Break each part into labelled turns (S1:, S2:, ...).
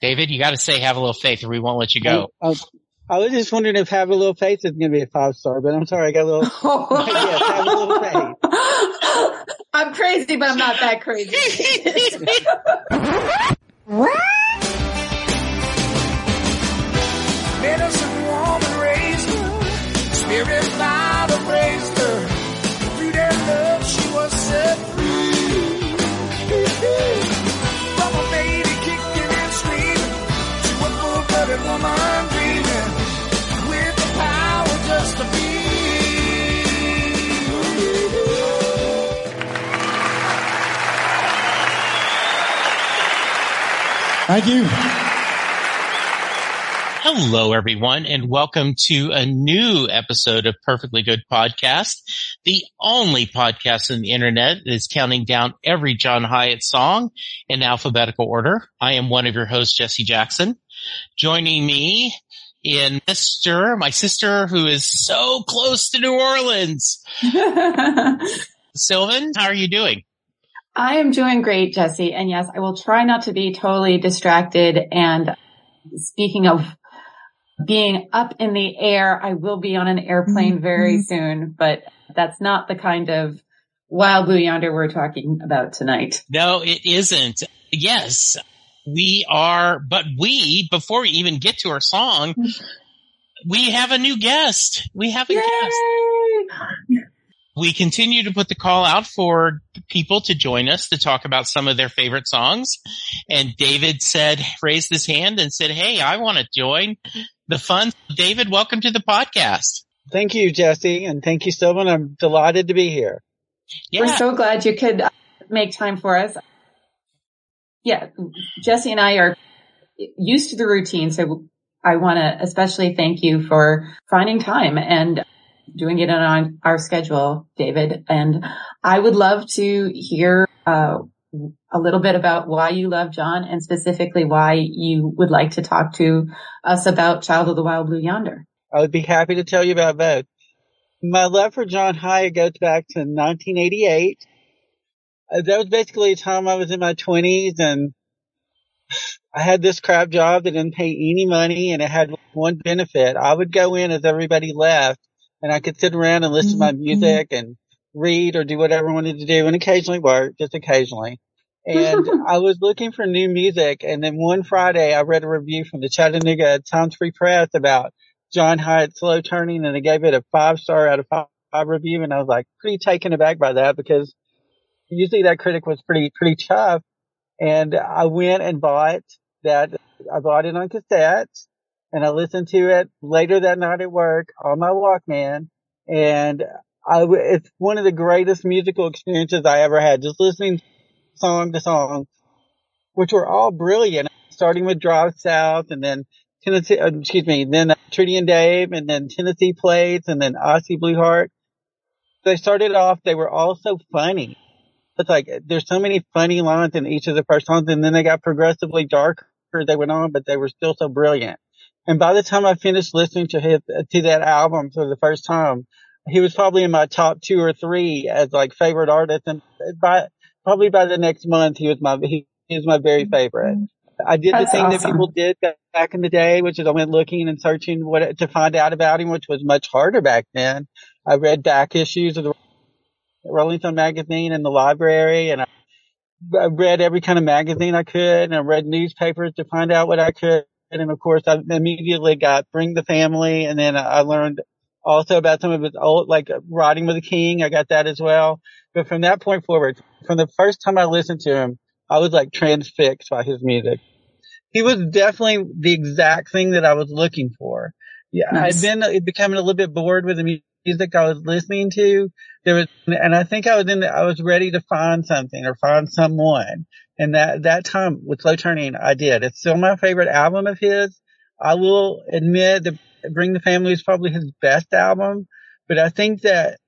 S1: David, you got to say have a little faith, or we won't let you go.
S2: I, I, I was just wondering if have a little faith is going to be a five star, but I'm sorry, I got a little. yes, have a little faith.
S3: I'm crazy, but I'm not that crazy.
S4: Medicine woman raised her, spirit father
S5: Thank you.
S1: Hello, everyone, and welcome to a new episode of Perfectly Good Podcast, the only podcast on the internet that is counting down every John Hiatt song in alphabetical order. I am one of your hosts, Jesse Jackson. Joining me in Mr. my sister who is so close to New Orleans. Sylvan, how are you doing?
S3: I am doing great, Jesse. And yes, I will try not to be totally distracted. And speaking of being up in the air, I will be on an airplane mm-hmm. very soon, but that's not the kind of wild blue yonder we're talking about tonight.
S1: No, it isn't. Yes, we are, but we, before we even get to our song, we have a new guest. We have a guest. We continue to put the call out for people to join us to talk about some of their favorite songs. And David said, raised his hand and said, Hey, I want to join the fun. David, welcome to the podcast.
S2: Thank you, Jesse, and thank you, Sylvan. I'm delighted to be here.
S1: Yeah.
S3: We're so glad you could uh, make time for us. Yeah, Jesse and I are used to the routine, so I want to especially thank you for finding time and doing it on our schedule, David. And I would love to hear uh, a little bit about why you love John and specifically why you would like to talk to us about Child of the Wild Blue Yonder.
S2: I would be happy to tell you about both. My love for John Hiatt goes back to 1988. Uh, That was basically a time I was in my 20s and I had this crap job that didn't pay any money and it had one benefit. I would go in as everybody left and I could sit around and listen to my music and read or do whatever I wanted to do and occasionally work, just occasionally. And I was looking for new music and then one Friday I read a review from the Chattanooga Times Free Press about John Hiatt's Slow Turning and they gave it a five star out of five, five review and I was like pretty taken aback by that because usually that critic was pretty, pretty tough. And I went and bought that. I bought it on cassette and I listened to it later that night at work on my Walkman. And I, it's one of the greatest musical experiences I ever had, just listening song to song, which were all brilliant, starting with Drive South and then Tennessee, uh, excuse me, then uh, Trudy and Dave and then Tennessee Plates and then Icy Blue Heart. They started off, they were all so funny. It's like, there's so many funny lines in each of the first songs and then they got progressively darker they went on, but they were still so brilliant. And by the time I finished listening to his, to that album for the first time, he was probably in my top two or three as like favorite artist. And by, probably by the next month, he was my, he, he was my very mm-hmm. favorite. I did
S3: That's
S2: the thing that people did back in the day, which is I went looking and searching what to find out about him, which was much harder back then. I read back issues of the Rolling Stone magazine in the library and I I read every kind of magazine I could and I read newspapers to find out what I could. And of course I immediately got Bring the Family and then I learned also about some of his old, like Riding with the King. I got that as well. But from that point forward, from the first time I listened to him, I was like transfixed by his music. He was definitely the exact thing that I was looking for. Yeah, nice. I'd been uh, becoming a little bit bored with the music I was listening to. There was, and I think I was in, the, I was ready to find something or find someone. And that, that time with Slow Turning, I did. It's still my favorite album of his. I will admit that Bring the Family is probably his best album, but I think that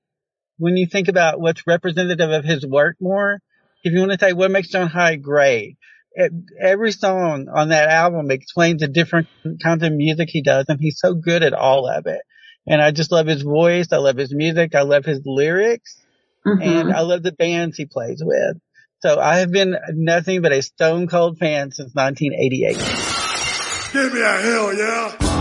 S2: when you think about what's representative of his work more, if you want to say what makes John Hiatt great, every song on that album explains the different kinds of music he does, and he's so good at all of it. And I just love his voice. I love his music. I love his lyrics, mm-hmm. and I love the bands he plays with. So I have been nothing but a stone cold fan since 1988.
S4: Give me a hell yeah!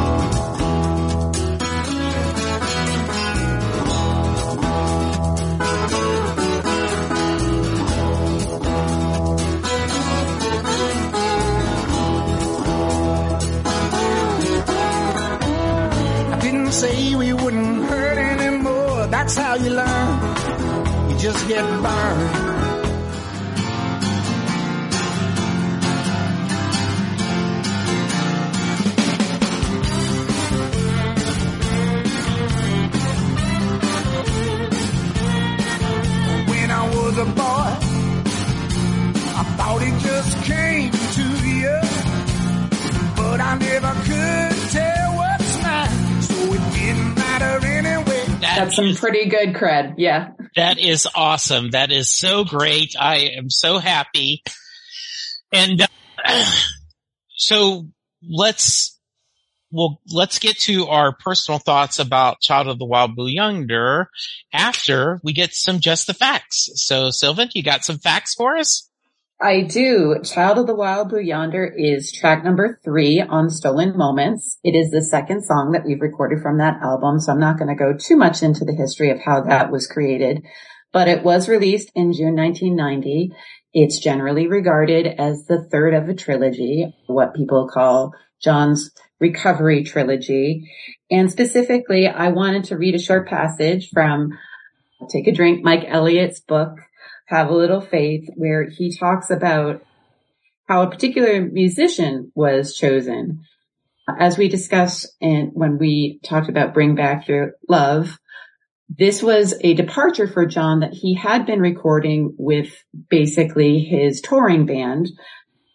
S4: Get burned. When I was a boy, I thought it just came to you, but I never could tell what's mine.
S3: That's some pretty good cred. Yeah.
S1: That is awesome. That is so great. I am so happy. And uh, so let's, well, let's get to our personal thoughts about Child of the Wild Blue Yonder after we get some just the facts. So Sylvan, you got some facts for us?
S3: I do. Child of the Wild Blue Yonder is track number three on Stolen Moments. It is the second song that we've recorded from that album, so I'm not going to go too much into the history of how that was created, but it was released in June 1990. It's generally regarded as the third of a trilogy, what people call John's recovery trilogy. And specifically, I wanted to read a short passage from Take a Drink, Mike Elliott's book, have a Little Faith, where he talks about how a particular musician was chosen. As we discussed and when we talked about Bring Back Your Love, this was a departure for John that he had been recording with basically his touring band,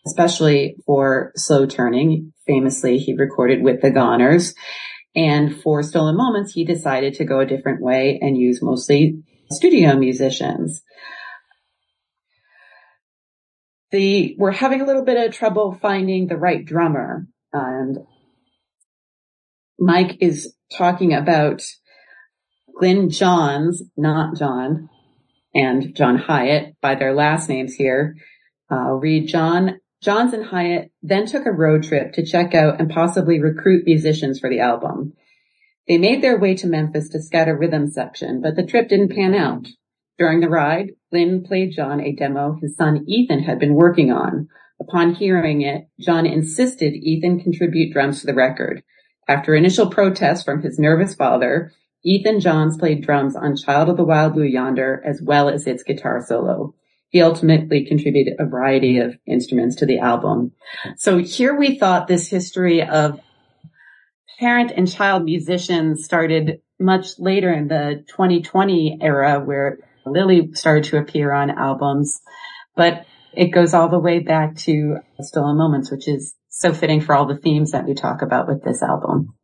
S3: especially for Slow Turning. Famously, he recorded with the Goners. And for Stolen Moments, he decided to go a different way and use mostly studio musicians the we're having a little bit of trouble finding the right drummer and Mike is talking about Glyn Johns, not John, and John Hiatt by their last names here. I'll read John Johns and Hiatt then took a road trip to check out and possibly recruit musicians for the album. They made their way to Memphis to scout a rhythm section, but the trip didn't pan out. During the ride, Glyn played John a demo his son Ethan had been working on. Upon hearing it, John insisted Ethan contribute drums to the record. After initial protests from his nervous father, Ethan Johns played drums on Child of the Wild Blue Yonder as well as its guitar solo. He ultimately contributed a variety of instruments to the album. So here we thought this history of parent and child musicians started much later in the 2020 era where Lily started to appear on albums, but it goes all the way back to Stolen Moments, which is so fitting for all the themes that we talk about with this album.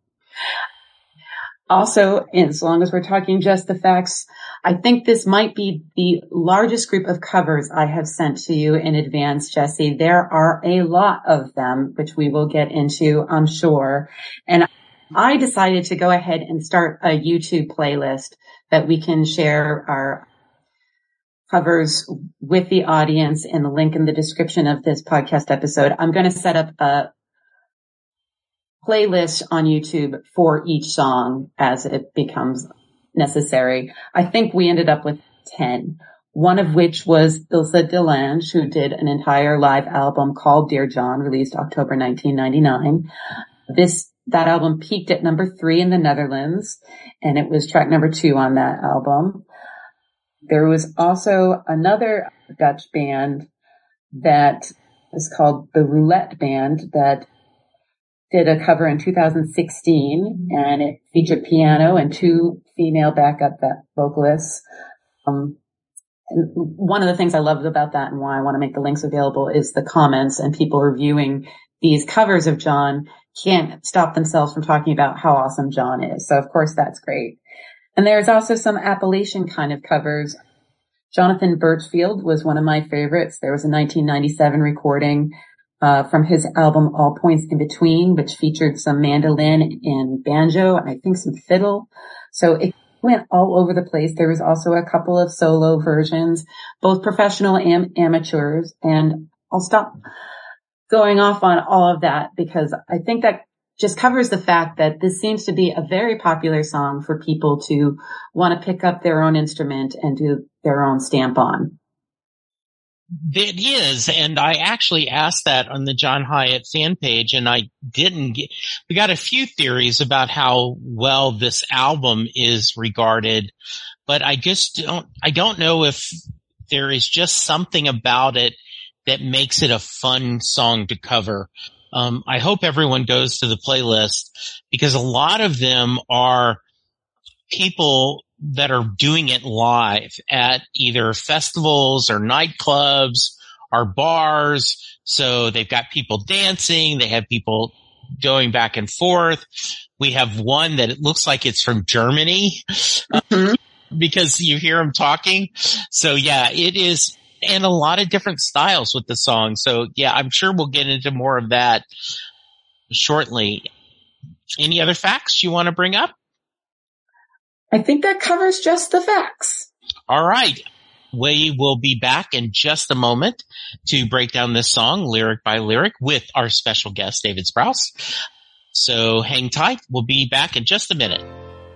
S3: Also, as long as we're talking just the facts, I think this might be the largest group of covers I have sent to you in advance, Jesse. There are a lot of them, which we will get into, I'm sure. And I decided to go ahead and start a YouTube playlist that we can share our covers with the audience and the link in the description of this podcast episode. I'm going to set up a playlist on YouTube for each song as it becomes necessary. I think we ended up with 10. one of which was Ilse DeLange, who did an entire live album called Dear John, released October 1999. This, that album peaked at number three in the Netherlands, and it was track number two on that album. There was also another Dutch band that is called the Roulette Band that did a cover in 2016 and it featured piano and two female backup vocalists. Um, one of the things I loved about that and why I want to make the links available is the comments and people reviewing these covers of John can't stop themselves from talking about how awesome John is. So of course that's great. And there's also some Appalachian kind of covers. Jonathan Birchfield was one of my favorites. There was a 1997 recording uh, from his album All Points in Between, which featured some mandolin and banjo, and I think some fiddle. So it went all over the place. There was also a couple of solo versions, both professional and amateurs. And I'll stop going off on all of that because I think that just covers the fact that this seems to be a very popular song for people to want to pick up their own instrument and do their own stamp on.
S1: It is, and I actually asked that on the John Hiatt fan page, and I didn't get. We got a few theories about how well this album is regarded, but I just don't. I don't know if there is just something about it that makes it a fun song to cover. Um, I hope everyone goes to the playlist because a lot of them are people that are doing it live at either festivals or nightclubs or bars. So they've got people dancing. They have people going back and forth. We have one that it looks like it's from Germany mm-hmm. because you hear them talking. So yeah, it is and a lot of different styles with the song. So yeah, I'm sure we'll get into more of that shortly. Any other facts you want to bring up?
S3: I think that covers just the facts.
S1: All right. We will be back in just a moment to break down this song lyric by lyric with our special guest, David Sprouse. So hang tight. We'll be back in just a minute.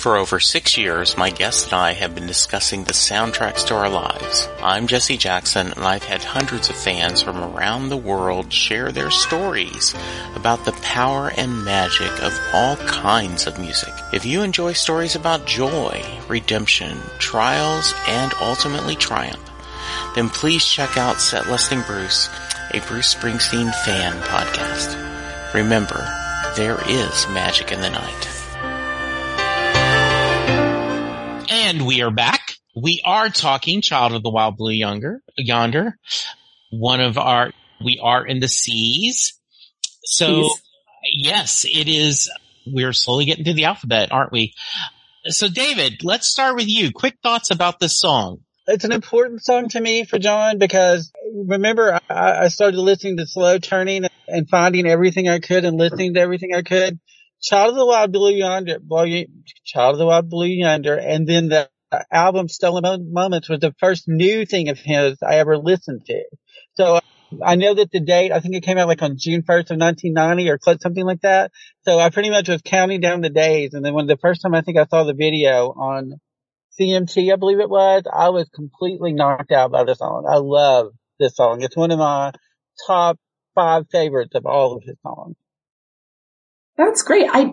S1: For over six years, my guest and I have been discussing the soundtracks to our lives. I'm Jesse Jackson, and I've had hundreds of fans from around the world share their stories about the power and magic of all kinds of music. If you enjoy stories about joy, redemption, trials, and ultimately triumph, then please check out Set Listing Bruce, a Bruce Springsteen fan podcast. Remember, there is magic in the night. And we are back. We are talking Child of the Wild Blue Yonder, yonder. One of our, we are in the seas. So
S3: Seas.
S1: yes, it is. We're slowly getting through the alphabet, aren't we? So David, let's start with you. Quick thoughts about this song.
S2: It's an important song to me for John because remember I, I started listening to Slow Turning and finding everything I could and listening to everything I could. Child of the Wild Blue Yonder, Blue- Child of the Wild Blue Yonder, and then the album Stolen Moments was the first new thing of his I ever listened to. So I know that the date, I think it came out like on June 1st of 1990 or something like that. So I pretty much was counting down the days. And then when the first time I think I saw the video on CMT, I believe it was, I was completely knocked out by the song. I love this song. It's one of my top five favorites of all of his songs.
S3: That's great. I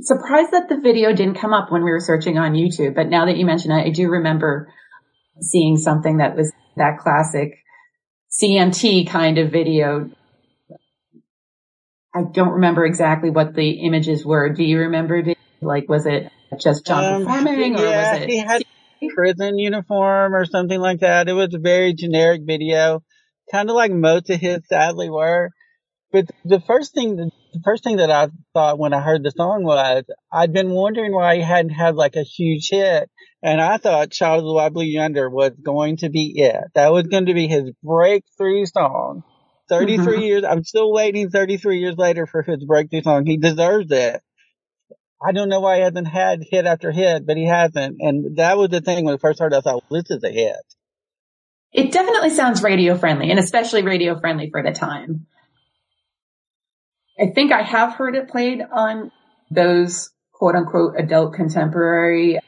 S3: surprised that the video didn't come up when we were searching on YouTube, but now that you mention it, I do remember seeing something that was that classic CMT kind of video. I don't remember exactly what the images were. Do you remember? Like, was it just John
S2: Um,
S3: performing or
S2: yeah,
S3: was it?
S2: he had prison uniform or something like that. It was a very generic video, kind of like most of his sadly were. But the first thing, the first thing that I thought when I heard the song was, I'd been wondering why he hadn't had like a huge hit. And I thought Child of the Wild Blue Yonder was going to be it. That was going to be his breakthrough song. 33
S3: Mhm.
S2: years, I'm still waiting 33 years later for his breakthrough song. He deserves it. I don't know why he hasn't had hit after hit, but he hasn't. And that was the thing when I first heard it, I thought, well, this is a hit.
S3: It definitely sounds radio friendly and especially radio friendly for the time. I think I have heard it played on those quote unquote adult contemporary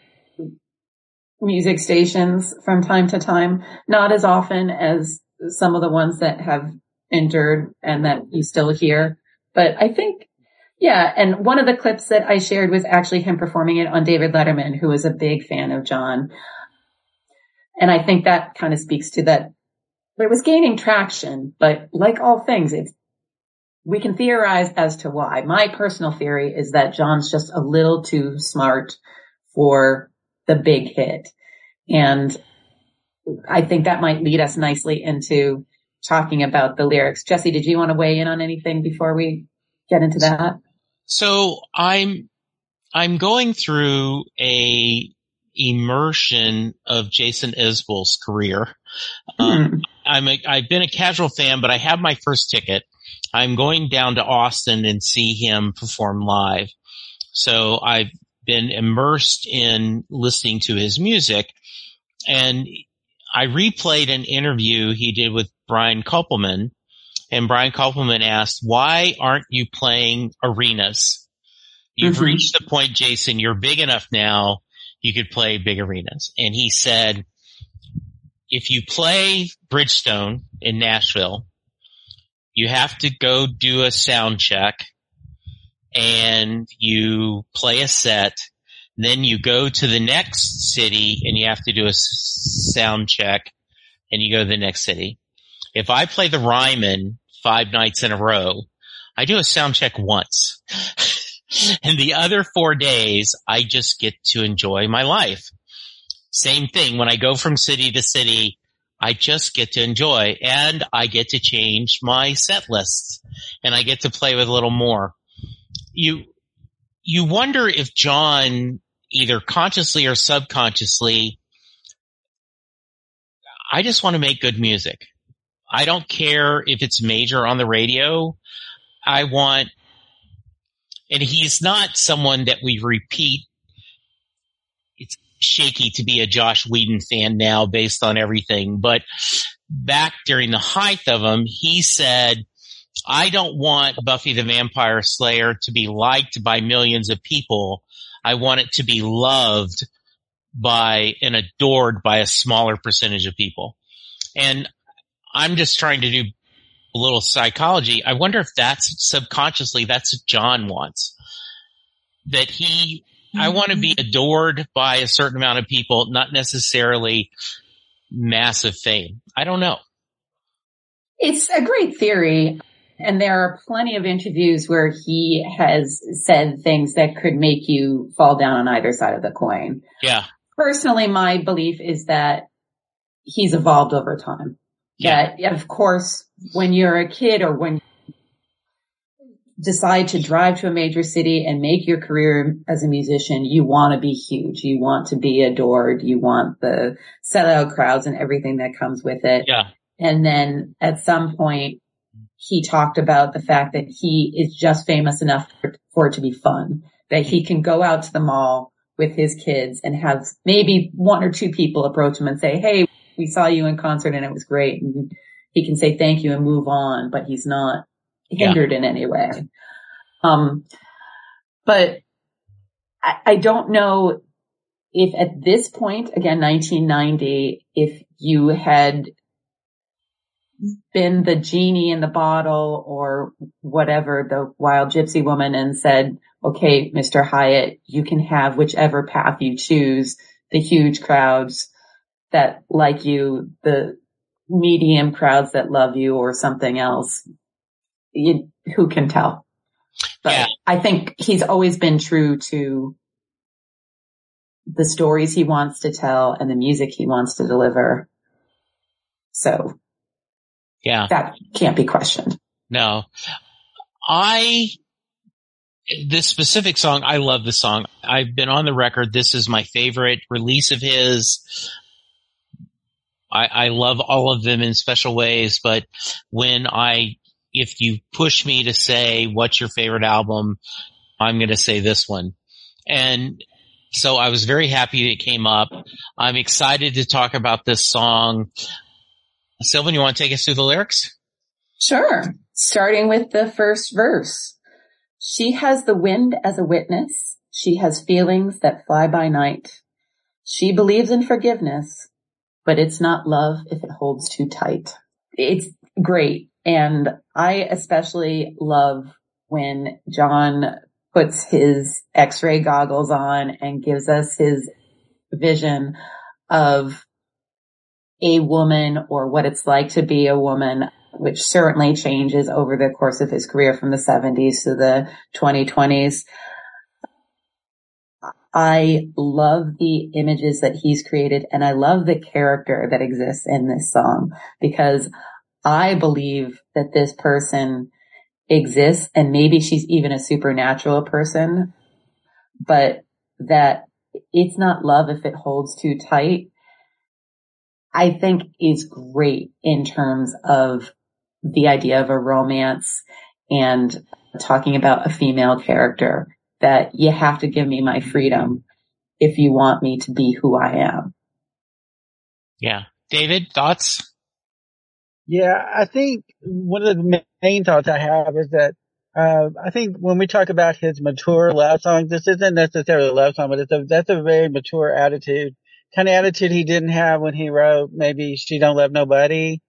S3: music stations from time to time, not as often as some of the ones that have endured and that you still hear. But I think, yeah, and one of the clips that I shared was actually him performing it on David Letterman, who is a big fan of John. And I think that kind of speaks to that. It was gaining traction, but like all things, it's, we can theorize as to why. My personal theory is that John's just a little too smart for the big hit. And I think that might lead us nicely into talking about the lyrics. Jesse, did you want to weigh in on anything before we get into that?
S1: So I'm, I'm going through a immersion of Jason Isbell's career. Um, I'm a, I've been a casual fan, but I have my first ticket. I'm going down to Austin and see him perform live. So I've been immersed in listening to his music and I replayed an interview he did with Brian Koppelman and Brian Koppelman asked, why aren't you playing arenas? You've
S3: Mhm.
S1: reached the point, Jason, you're big enough now, you could play big arenas. And he said, if you play Bridgestone in Nashville, you have to go do a sound check and you play a set. Then you go to the next city and you have to do a sound check and you go to the next city. If I play the Ryman five nights in a row, I do a sound check once. and the other four days, I just get to enjoy my life. Same thing. When I go from city to city, I just get to enjoy and I get to change my set lists and I get to play with a little more. You, you wonder if John either consciously or subconsciously, I just want to make good music. I don't care if it's major on the radio. I want, and he's not someone that we repeat. Shaky to be a Joss Whedon fan now based on everything, but back during the height of him, he said, I don't want Buffy the Vampire Slayer to be liked by millions of people. I want it to be loved by and adored by a smaller percentage of people. And I'm just trying to do a little psychology. I wonder if that's subconsciously that's what John wants. That he, I want to mm-hmm. be adored by a certain amount of people, not necessarily massive fame. I don't know.
S3: It's a great theory. And there are plenty of interviews where he has said things that could make you fall down on either side of the coin.
S1: Yeah.
S3: Personally, my belief is that he's evolved over time.
S1: Yeah.
S3: That of course, when you're a kid or when decide to drive to a major city and make your career as a musician, you want to be huge. You want to be adored. You want the sellout crowds and everything that comes with it.
S1: Yeah.
S3: And then at some point, he talked about the fact that he is just famous enough for, for it to be fun, that he can go out to the mall with his kids and have maybe one or two people approach him and say, Hey, we saw you in concert and it was great. And he can say thank you and move on, but he's not hindered in any way. Um, but I, I don't know if at this point, again, 1990, if you had been the genie in the bottle or whatever, the wild gypsy woman and said, okay, Mr. Hiatt, you can have whichever path you choose, the huge crowds that like you, the medium crowds that love you or something else. You, who can tell? But
S1: Yeah.
S3: I think he's always been true to the stories he wants to tell and the music he wants to deliver. So
S1: Yeah.
S3: that can't be questioned.
S1: No. I, this specific song, I love the song. I've been on the record. This is my favorite release of his. I, I love all of them in special ways, but when I, if you push me to say what's your favorite album, I'm going to say this one. And so I was very happy it came up. I'm excited to talk about this song. Sylvan, you want to take us through the lyrics?
S3: Sure. Starting with the first verse. She has the wind as a witness. She has feelings that fly by night. She believes in forgiveness, but it's not love if it holds too tight. It's great. And I especially love when John puts his x-ray goggles on and gives us his vision of a woman or what it's like to be a woman, which certainly changes over the course of his career from the 70s to the 2020s. I love the images that he's created and I love the character that exists in this song because I believe that this person exists and maybe she's even a supernatural person, but that it's not love if it holds too tight. I think is great in terms of the idea of a romance and talking about a female character that you have to give me my freedom if you want me to be who I am.
S1: Yeah. David, thoughts?
S2: Yeah, I think one of the main thoughts I have is that uh, I think when we talk about his mature love songs, this isn't necessarily a love song, but it's a, that's a very mature attitude, kind of attitude he didn't have when he wrote maybe "She Don't Love Nobody,"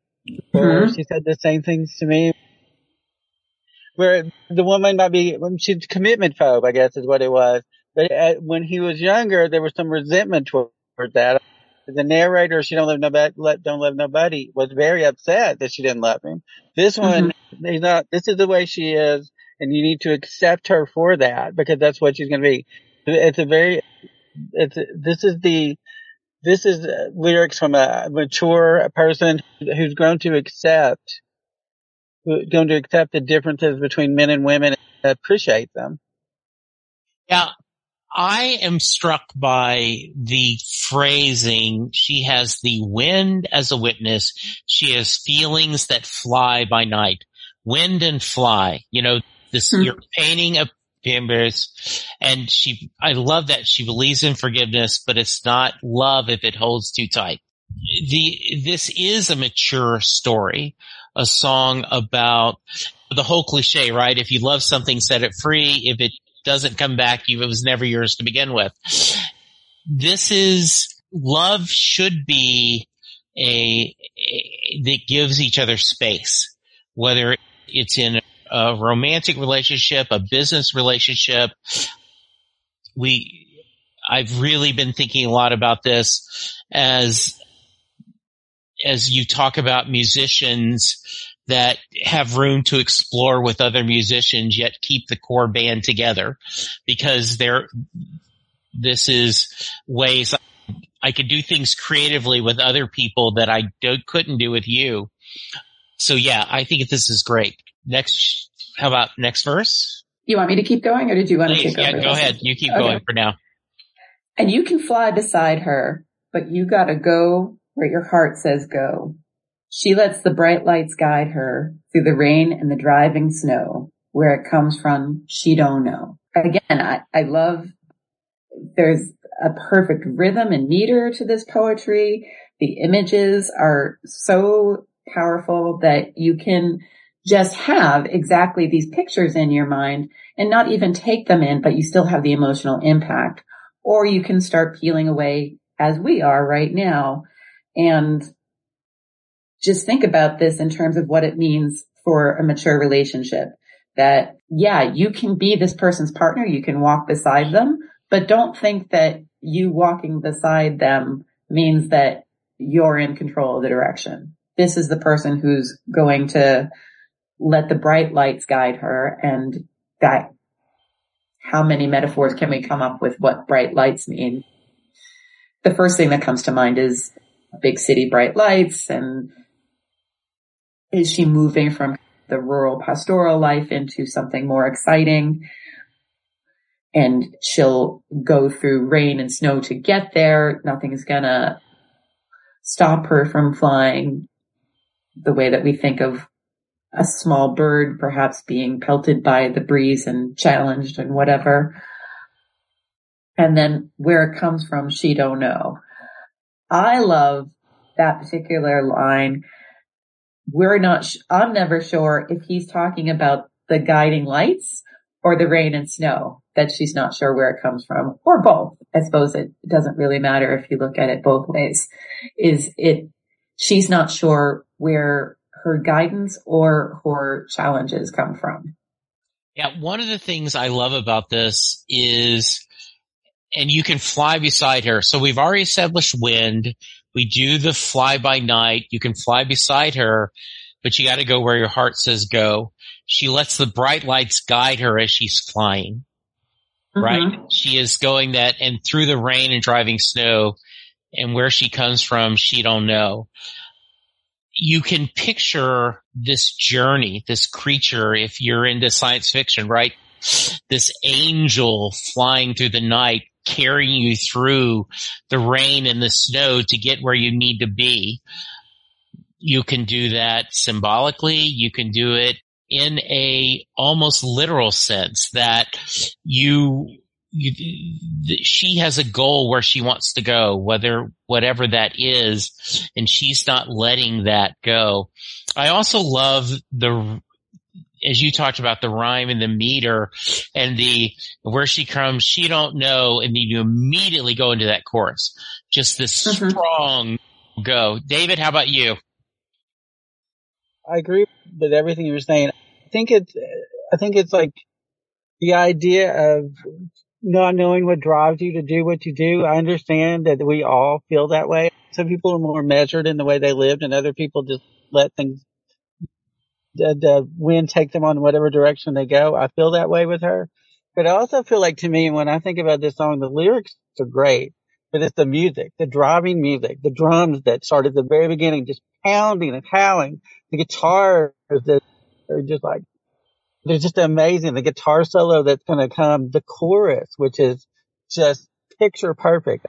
S2: or
S3: Mhm.
S2: she said the same things to me. Where the woman might be, well, she's commitment phobe, I guess is what it was. But uh, when he was younger, there was some resentment toward that. The narrator, she don't love nobody, let, don't love nobody, was very upset that she didn't love him. This one, he's not, this is the way she is, and you need to accept her for that because that's what she's going to be. It's a very, it's, this is the, this is uh, lyrics from a mature person who's grown to accept, who's going to accept the differences between men and women and appreciate them.
S1: Yeah. I am struck by the phrasing. She has the wind as a witness. She has feelings that fly by night. Wind and fly. You know, this,
S3: Hmm.
S1: you're painting a canvas and she, I love that she believes in forgiveness, but it's not love if it holds too tight. The, this is a mature story. a song about the whole cliche, right? If you love something, set it free. If it doesn't come back you, it was never yours to begin with. This is love should be a, a that gives each other space, whether it's in a romantic relationship, a business relationship. We, I've really been thinking a lot about this as, as you talk about musicians that have room to explore with other musicians yet keep the core band together because they're, this is ways I could do things creatively with other people that I couldn't do with you. So yeah, I think this is great. Next, how about next verse?
S3: You want me to keep going or did you want
S1: Please,
S3: to
S1: yeah, go ahead. You keep
S3: Okay.
S1: going for now.
S3: And you can fly beside her, but you gotta go where your heart says go. She lets the bright lights guide her through the rain and the driving snow. Where it comes from, she don't know. Again, I, I love, there's a perfect rhythm and meter to this poetry. The images are so powerful that you can just have exactly these pictures in your mind and not even take them in, but you still have the emotional impact. Or you can start peeling away as we are right now and just think about this in terms of what it means for a mature relationship. That yeah, you can be this person's partner. You can walk beside them, but don't think that you walking beside them means that you're in control of the direction. This is the person who's going to let the bright lights guide her and that how many metaphors can we come up with what bright lights mean? The first thing that comes to mind is big city bright lights and is she moving from the rural pastoral life into something more exciting? And she'll go through rain and snow to get there. Nothing's gonna stop her from flying the way that we think of a small bird perhaps being pelted by the breeze and challenged and whatever. And then where it comes from, she don't know. I love that particular line. We're not, sh- I'm never sure if he's talking about the guiding lights or the rain and snow that she's not sure where it comes from or both. I suppose it doesn't really matter if you look at it both ways. Is it, she's not sure where her guidance or her challenges come from.
S1: Yeah, one of the things I love about this is, and you can fly beside her. So we've already established wind. We do the fly by night. You can fly beside her, but you got to go where your heart says go. She lets the bright lights guide her as she's flying, mm-hmm. right? She is going that and through the rain and driving snow and where she comes from, she don't know. You can picture this journey, this creature, if you're into science fiction, right? This angel flying through the night, carrying you through the rain and the snow to get where you need to be. You can do that symbolically. You can do it in a almost literal sense that you, you, she has a goal where she wants to go, whether, whatever that is, and she's not letting that go. I also love the, as you talked about the rhyme and the meter and the, where she comes, she don't know, and then you immediately go into that chorus. Just this mm-hmm. strong go. David, how about you?
S2: I agree with everything you were saying. I think it's, I think it's like the idea of not knowing what drives you to do what you do. I understand that we all feel that way. Some people are more measured in the way they lived and other people just let things, the, the wind take them on whatever direction they go. I feel that way with her. But I also feel like to me, when I think about this song, the lyrics are great, but it's the music, the driving music, the drums that start at the very beginning, just pounding and howling, the guitars that are just like, they're just amazing. The guitar solo that's going to come, the chorus, which is just picture perfect.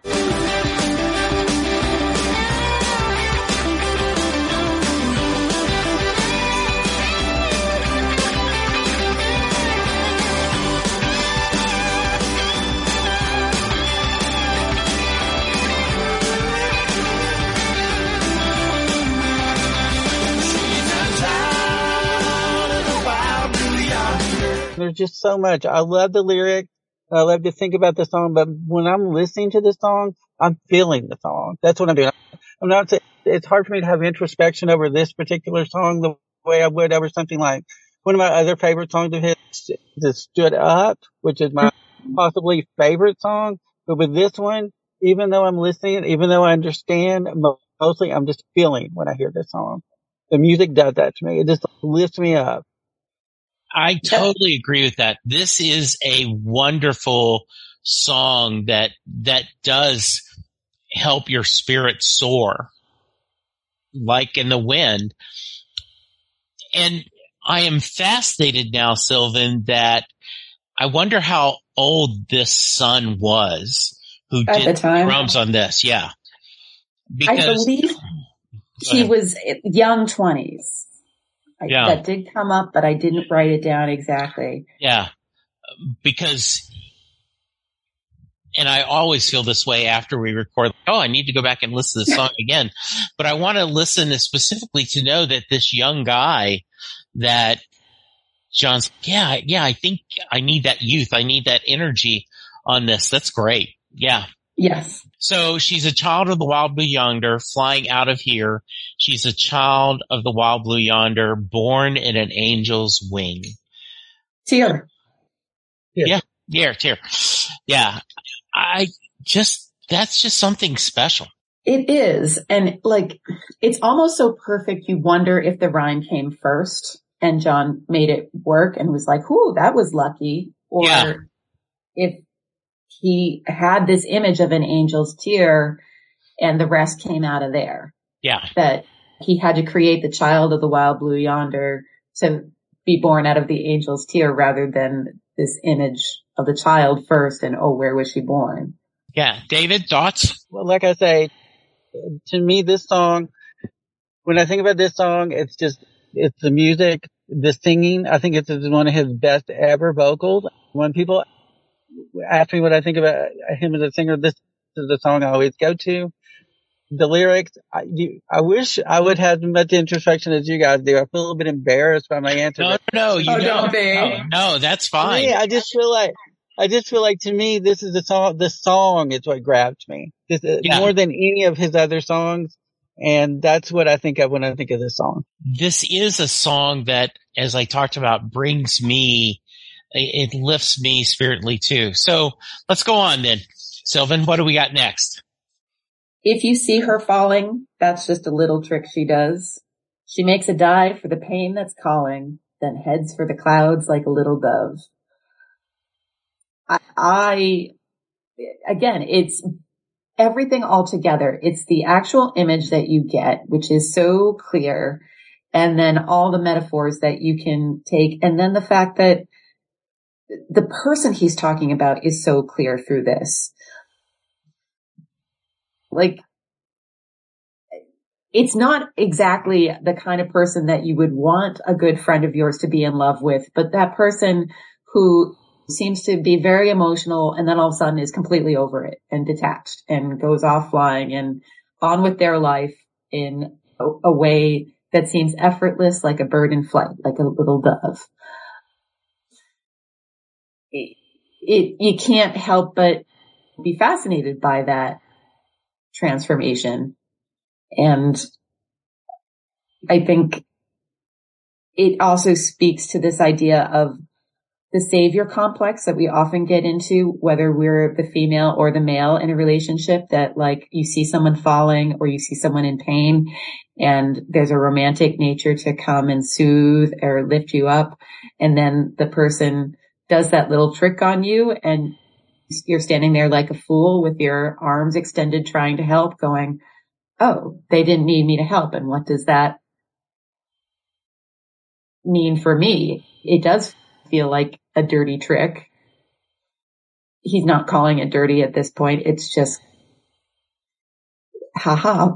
S2: There's just so much. I love the lyrics. I love to think about the song, but when I'm listening to the song, I'm feeling the song. That's what I'm doing. I'm not, it's hard for me to have introspection over this particular song the way I would over something like one of my other favorite songs of his is Stood Up, which is my mm-hmm. possibly favorite song. But with this one, even though I'm listening, even though I understand, mostly I'm just feeling when I hear this song. The music does that to me. It just lifts me up.
S1: I totally agree with that. This is a wonderful song that, that does help your spirit soar like in the wind. And I am fascinated now, Sylvan, that I wonder how old this son was who
S3: At
S1: did
S3: the time?
S1: drums on this. Yeah.
S3: I believe he was young 20s. I,
S1: Yeah.
S3: That did come up, but I didn't write it down exactly.
S1: Yeah. Because, and I always feel this way after we record. Oh, I need to go back and listen to the song again. But I want to listen specifically to know that this young guy that John's, yeah, yeah, I think I need that youth. I need that energy on this. That's great. Yeah.
S3: Yes.
S1: So she's a child of the wild blue yonder flying out of here. She's a child of the wild blue yonder born in an angel's wing.
S3: Tear.
S1: Yeah. Yeah. Tear. Yeah. I just, that's just something special.
S3: It is. And like, it's almost so perfect. You wonder if the rhyme came first and John made it work and was like, Ooh, that was lucky. Or
S1: Yeah.
S3: if he had this image of an angel's tear and the rest came out of there.
S1: Yeah.
S3: That he had to create the child of the wild blue yonder to be born out of the angel's tear rather than this image of the child first and oh, where was she born?
S1: Yeah. David, thoughts?
S2: Well, like I say, to me, this song, when I think about this song, it's just, it's the music, the singing. I think it's one of his best ever vocals. When people ask me what I think about him as a singer, this is the song I always go to. The lyrics, I, you, I wish I would have as much introspection as you guys do. I feel a little bit embarrassed by my answer.
S1: No, no, you
S3: Oh,
S1: don't.
S3: don't.
S1: No, no, that's fine.
S2: me, I just feel like I just feel like to me this is the song. The song is what grabbed me this, uh,
S1: Yeah.
S2: more than any of his other songs, and that's what I think of when I think of this song.
S1: this is a song that, as I talked about, brings me, it lifts me spiritually too. So let's go on then. Sylvan, what do we got next?
S3: If you see her falling, that's just a little trick she does. She makes a dive for the pain that's calling, then heads for the clouds like a little dove. I, I again, it's everything all together. It's the actual image that you get, which is so clear. And then all the metaphors that you can take. And then the fact that the person he's talking about is so clear through this. Like, it's not exactly the kind of person that you would want a good friend of yours to be in love with, but that person who seems to be very emotional and then all of a sudden is completely over it and detached and goes off flying and on with their life in a, way that seems effortless, like a bird in flight, like a little dove. It, you can't help but be fascinated by that transformation. And I think it also speaks to this idea of the savior complex that we often get into, whether we're the female or the male in a relationship that like you see someone falling or you see someone in pain and there's a romantic nature to come and soothe or lift you up. And then the person does that little trick on you and you're standing there like a fool with your arms extended trying to help going, Oh, they didn't need me to help. And what does that mean for me? It does feel like a dirty trick. He's not calling it dirty at this point. It's just, haha,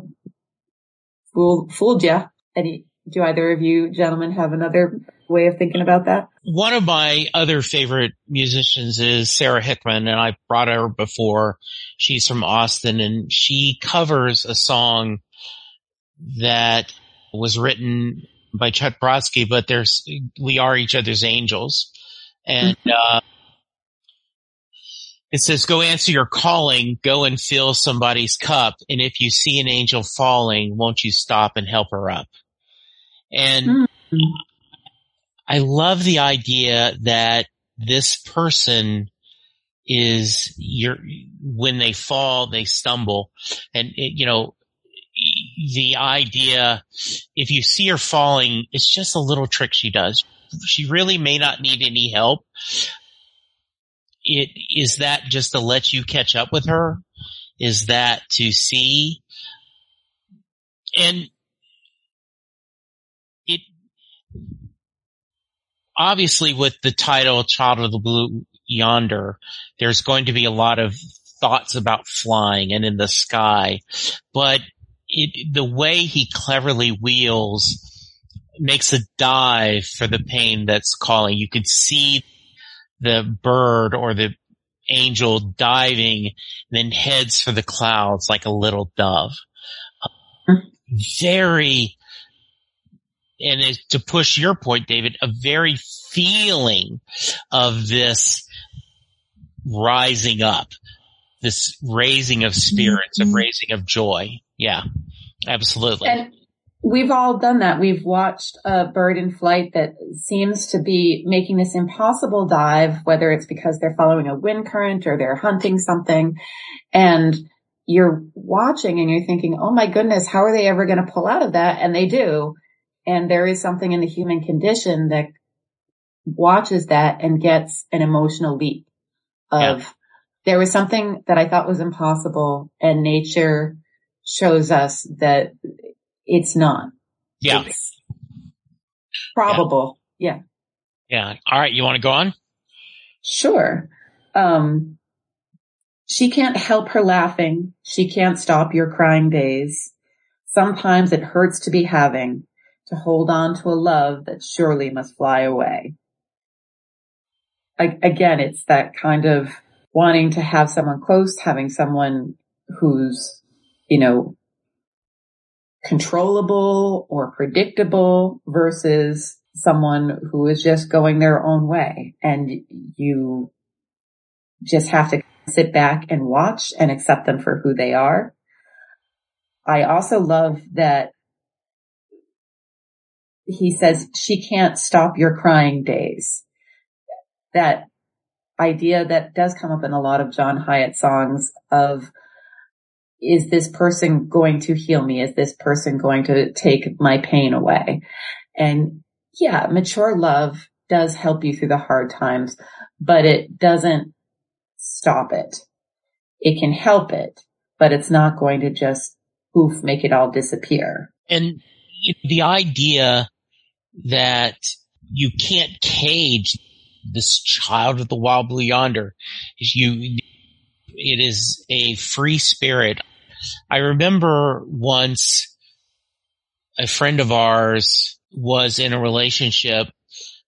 S3: fool, fooled ya. Any, do either of you gentlemen have another way of thinking about that?
S1: One of my other favorite musicians is Sara Hickman, and I brought her before. She's from Austin, and she covers a song that was written by Chuck Brodsky, but there's, we are each other's angels. And, uh, it says, go answer your calling, go and fill somebody's cup. And if you see an angel falling, won't you stop and help her up? And mm-hmm. I love the idea that this person is your, when they fall, they stumble and it, you know, the idea, if you see her falling, it's just a little trick she does. She really may not need any help. It is that just to let you catch up with her? Is that to see? And it obviously with the title Child of the Blue Yonder, there's going to be a lot of thoughts about flying and in the sky, but it, the way he cleverly wheels makes a dive for the pain that's calling. You could see the bird or the angel diving and then heads for the clouds like a little dove. Mm-hmm. Very, and to push your point, David, a very feeling of this rising up, this raising of spirits, mm-hmm. of raising of joy. Yeah, absolutely.
S3: And we've all done that. We've watched a bird in flight that seems to be making this impossible dive, whether it's because they're following a wind current or they're hunting something. And you're watching and you're thinking, Oh my goodness, how are they ever going to pull out of that? And they do. And there is something in the human condition that watches that and gets an emotional leap of yeah. there was something that I thought was impossible and nature shows us that it's not.
S1: Yeah.
S3: It's probable. Yeah.
S1: yeah. Yeah. All right. You want to go on?
S3: Sure. Um, she can't help her laughing. She can't stop your crying days. Sometimes it hurts to be having to hold on to a love that surely must fly away. I, again, it's that kind of wanting to have someone close, having someone who's, you know, controllable or predictable versus someone who is just going their own way and you just have to sit back and watch and accept them for who they are. I also love that he says she can't stop your crying days. That idea that does come up in a lot of John Hiatt songs of is this person going to heal me? Is this person going to take my pain away? And yeah, mature love does help you through the hard times, but it doesn't stop it. It can help it, but it's not going to just poof, make it all disappear.
S1: And the idea that you can't cage this child of the wild blue yonder. You, it is a free spirit. I remember once a friend of ours was in a relationship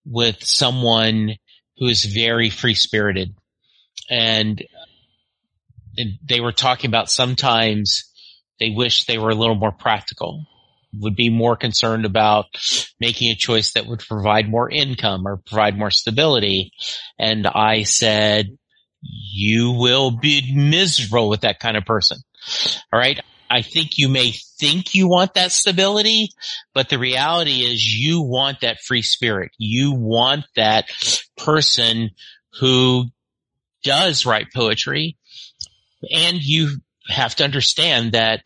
S1: with someone who is very free spirited and they were talking about sometimes they wish they were a little more practical, would be more concerned about making a choice that would provide more income or provide more stability. And I said, you will be miserable with that kind of person. All right. I think you may think you want that stability, but the reality is you want that free spirit. You want that person who does write poetry and you have to understand that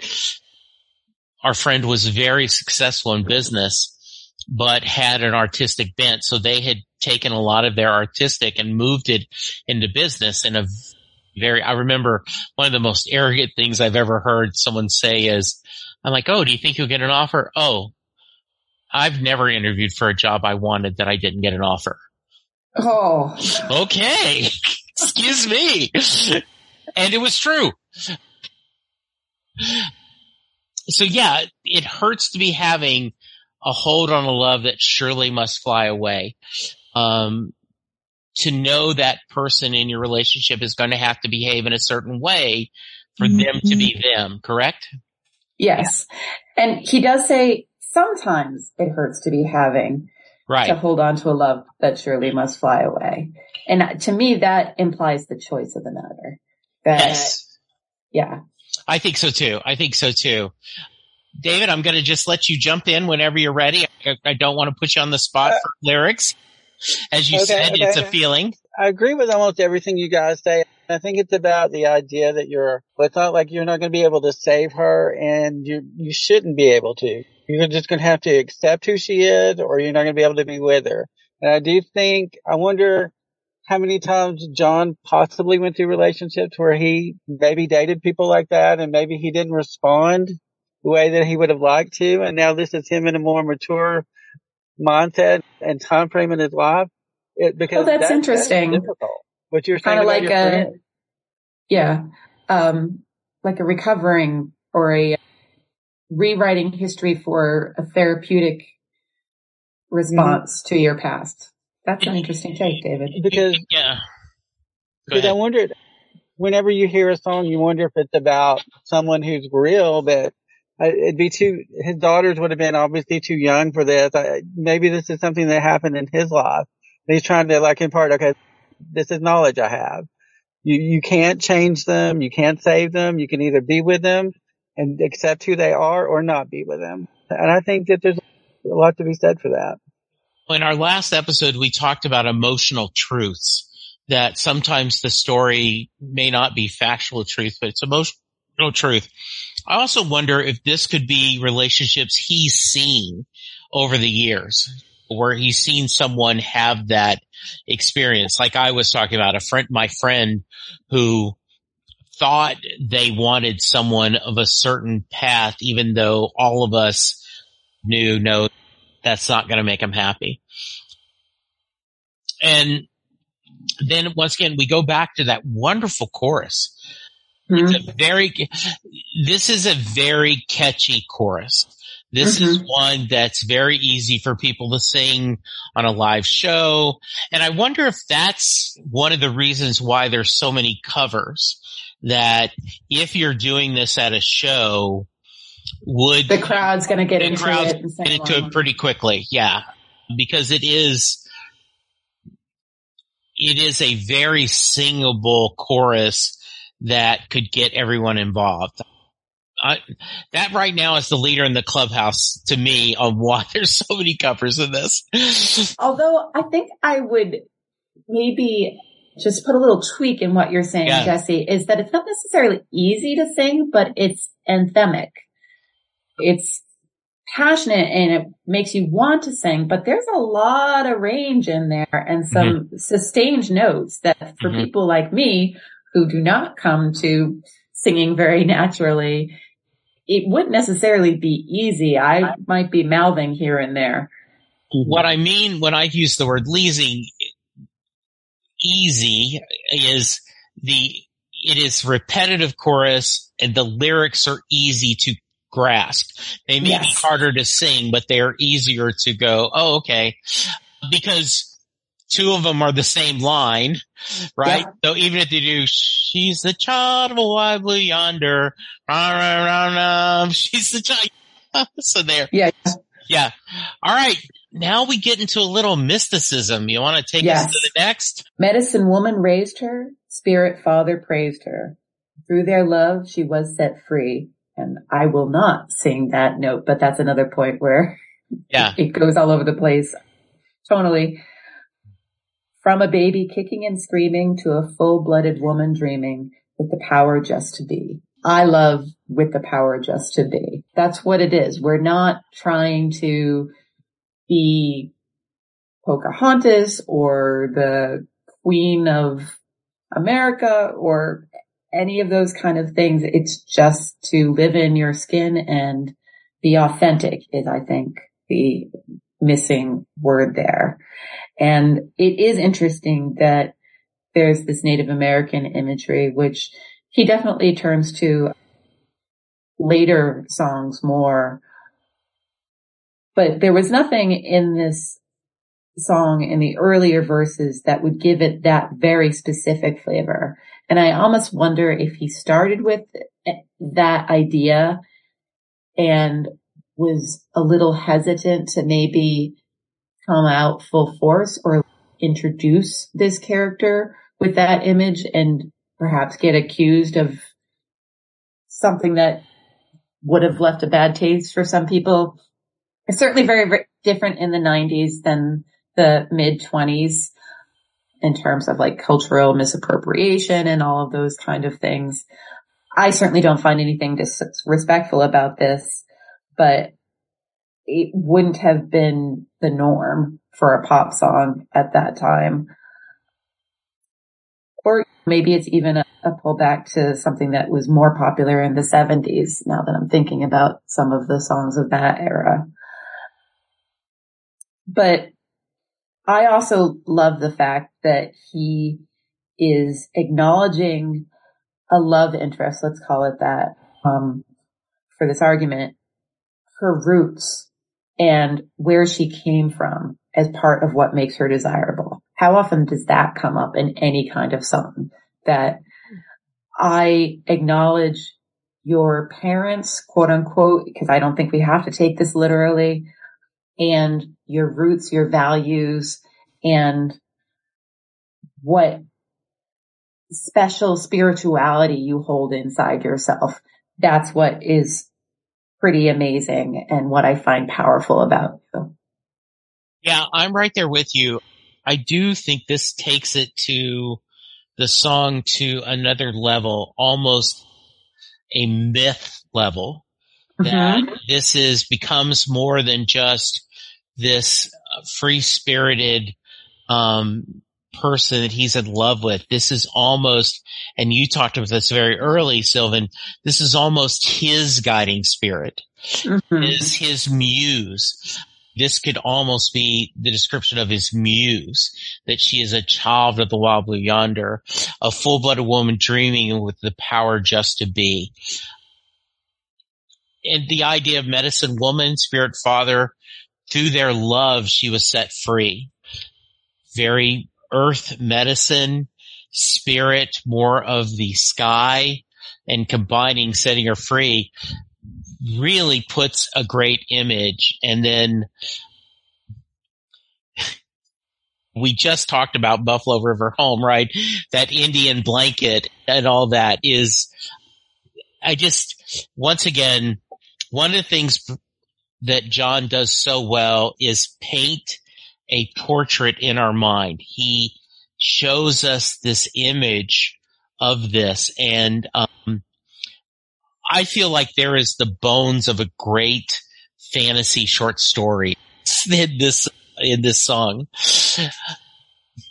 S1: our friend was very successful in business, but had an artistic bent. So they had taken a lot of their artistic and moved it into business in a very, I remember one of the most arrogant things I've ever heard someone say is, I'm like, oh, do you think you'll get an offer? Oh, I've never interviewed for a job I wanted that I didn't get an offer.
S3: Oh.
S1: Okay. Excuse me. And it was true. So yeah, it hurts to be having a hold on a love that surely must fly away. Um, to know that person in your relationship is going to have to behave in a certain way for mm-hmm. them to be them, correct?
S3: Yes. And he does say sometimes it hurts to be having
S1: Right.
S3: to hold on to a love that surely must fly away. And to me, that implies the choice of the matter. That,
S1: Yes.
S3: yeah.
S1: I think so too. I think so too. David, I'm going to just let you jump in whenever you're ready. I, I don't want to put you on the spot for uh, lyrics. As you
S2: Okay,
S1: said, it's a feeling.
S2: I agree with almost everything you guys say. I think it's about the idea that you're, it's not like you're not going to be able to save her and you, you shouldn't be able to. You're just going to have to accept who she is or you're not going to be able to be with her. And I do think, I wonder how many times John possibly went through relationships where he maybe dated people like that and maybe he didn't respond the way that he would have liked to. And now this is him in a more mature mindset and time frame in his life. It, because
S3: Oh, that's interesting.
S2: difficult. What you're saying
S3: Kind of like a,
S2: friend.
S3: yeah, um, like a recovering or a rewriting history for a therapeutic response to your past. That's an interesting take, David.
S2: because
S1: Yeah.
S2: Because I
S1: ahead.
S2: wondered whenever you hear a song, you wonder if it's about someone who's real, but it'd be too. His daughters would have been obviously too young for this. I, maybe this is something that happened in his life. And he's trying to like impart. Okay, this is knowledge I have. You you can't change them. You can't save them. You can either be with them and accept who they are, or not be with them. And I think that there's a lot to be said for that.
S1: In our last episode, we talked about emotional truths that sometimes the story may not be factual truth, but it's emotional truth. I also wonder if this could be relationships he's seen over the years where he's seen someone have that experience. Like I was talking about a friend, my friend who thought they wanted someone of a certain path, even though all of us knew, no, that's not going to make them happy. And then once again, we go back to that wonderful chorus.
S3: Mhm.
S1: It's a very, this is a very catchy chorus. This is one that's very easy for people to sing on a live show. And I wonder if that's one of the reasons why there's so many covers that if you're doing this at a show, would
S3: The crowd's going to get into
S1: crowd's
S3: it
S1: get into it pretty quickly. Yeah. Because it is, it is a very singable chorus that could get everyone involved. I, that right now is the leader in the clubhouse to me on why there's so many covers in this.
S3: Although I think I would maybe just put a little tweak in what you're saying,
S1: Yeah.
S3: Jesse, is that it's not necessarily easy to sing, but it's anthemic. It's passionate and it makes you want to sing, but there's a lot of range in there and some sustained notes that for
S1: Mhm.
S3: people like me who do not come to singing very naturally, it wouldn't necessarily be easy. I might be mouthing here and there.
S1: what I mean when I use the word leasing, easy is the, it is repetitive chorus and the lyrics are easy to grasp. They may be harder to sing, but they are easier to go, oh, okay. Because two of them are the same line, right? So even if they do, she's the child of a wild blue yonder, rah, rah, rah, rah, she's the child. so there.
S3: Yeah.
S1: Yeah. All right. Now we get into a little mysticism. You want to take
S3: Yes.
S1: us to the next?
S3: Medicine woman raised her, spirit father praised her. Through their love, she was set free. And I will not sing that note, but that's another point where
S1: Yeah.
S3: it goes all over the place tonally. From a baby kicking and screaming to a full-blooded woman dreaming with the power just to be. I love with the power just to be. That's what it is. We're not trying to be Pocahontas or the Queen of America or any of those kind of things. It's just to live in your skin and be authentic is, I think, the missing word there. And it is interesting that there's this Native American imagery, which he definitely turns to later songs more. But there was nothing in this song in the earlier verses that would give it that very specific flavor. And I almost wonder if he started with that idea and was a little hesitant to maybe come out full force or introduce this character with that image and perhaps get accused of something that would have left a bad taste for some people. It's certainly very, very different in the 90s than the mid 20s in terms of like cultural misappropriation and all of those kind of things. I certainly don't find anything disrespectful about this, but it wouldn't have been the norm for a pop song at that time. Or maybe it's even a, a pullback to something that was more popular in the 70s now that I'm thinking about some of the songs of that era. But I also love the fact that he is acknowledging a love interest, let's call it that, um, for this argument, her roots and where she came from as part of what makes her desirable. How often does that come up in any kind of song that I acknowledge your parents, quote unquote, because I don't think we have to take this literally and your roots, your values and what special spirituality you hold inside yourself. That's what is pretty amazing and what I find powerful about you.
S1: Yeah, I'm right there with you. I do think this takes it to the song to another level, almost a myth level. That mm-hmm. this is becomes more than just this free spirited um, person that he's in love with. This is almost, and you talked about this very early, Sylvan. This is almost his guiding spirit. Mm-hmm. Is his muse. This could almost be the description of his muse, that she is a child of the wild blue yonder, a full-blooded woman dreaming with the power just to be. And the idea of medicine woman, spirit father, through their love, she was set free. Very earth medicine, spirit, more of the sky, and combining setting her free really puts a great image. And then we just talked about Buffalo River Home, right? That Indian blanket and all that is, I just, once again, one of the things that John does so well is paint a portrait in our mind. He shows us this image of this and, um, I feel like there is the bones of a great fantasy short story in this, in this song.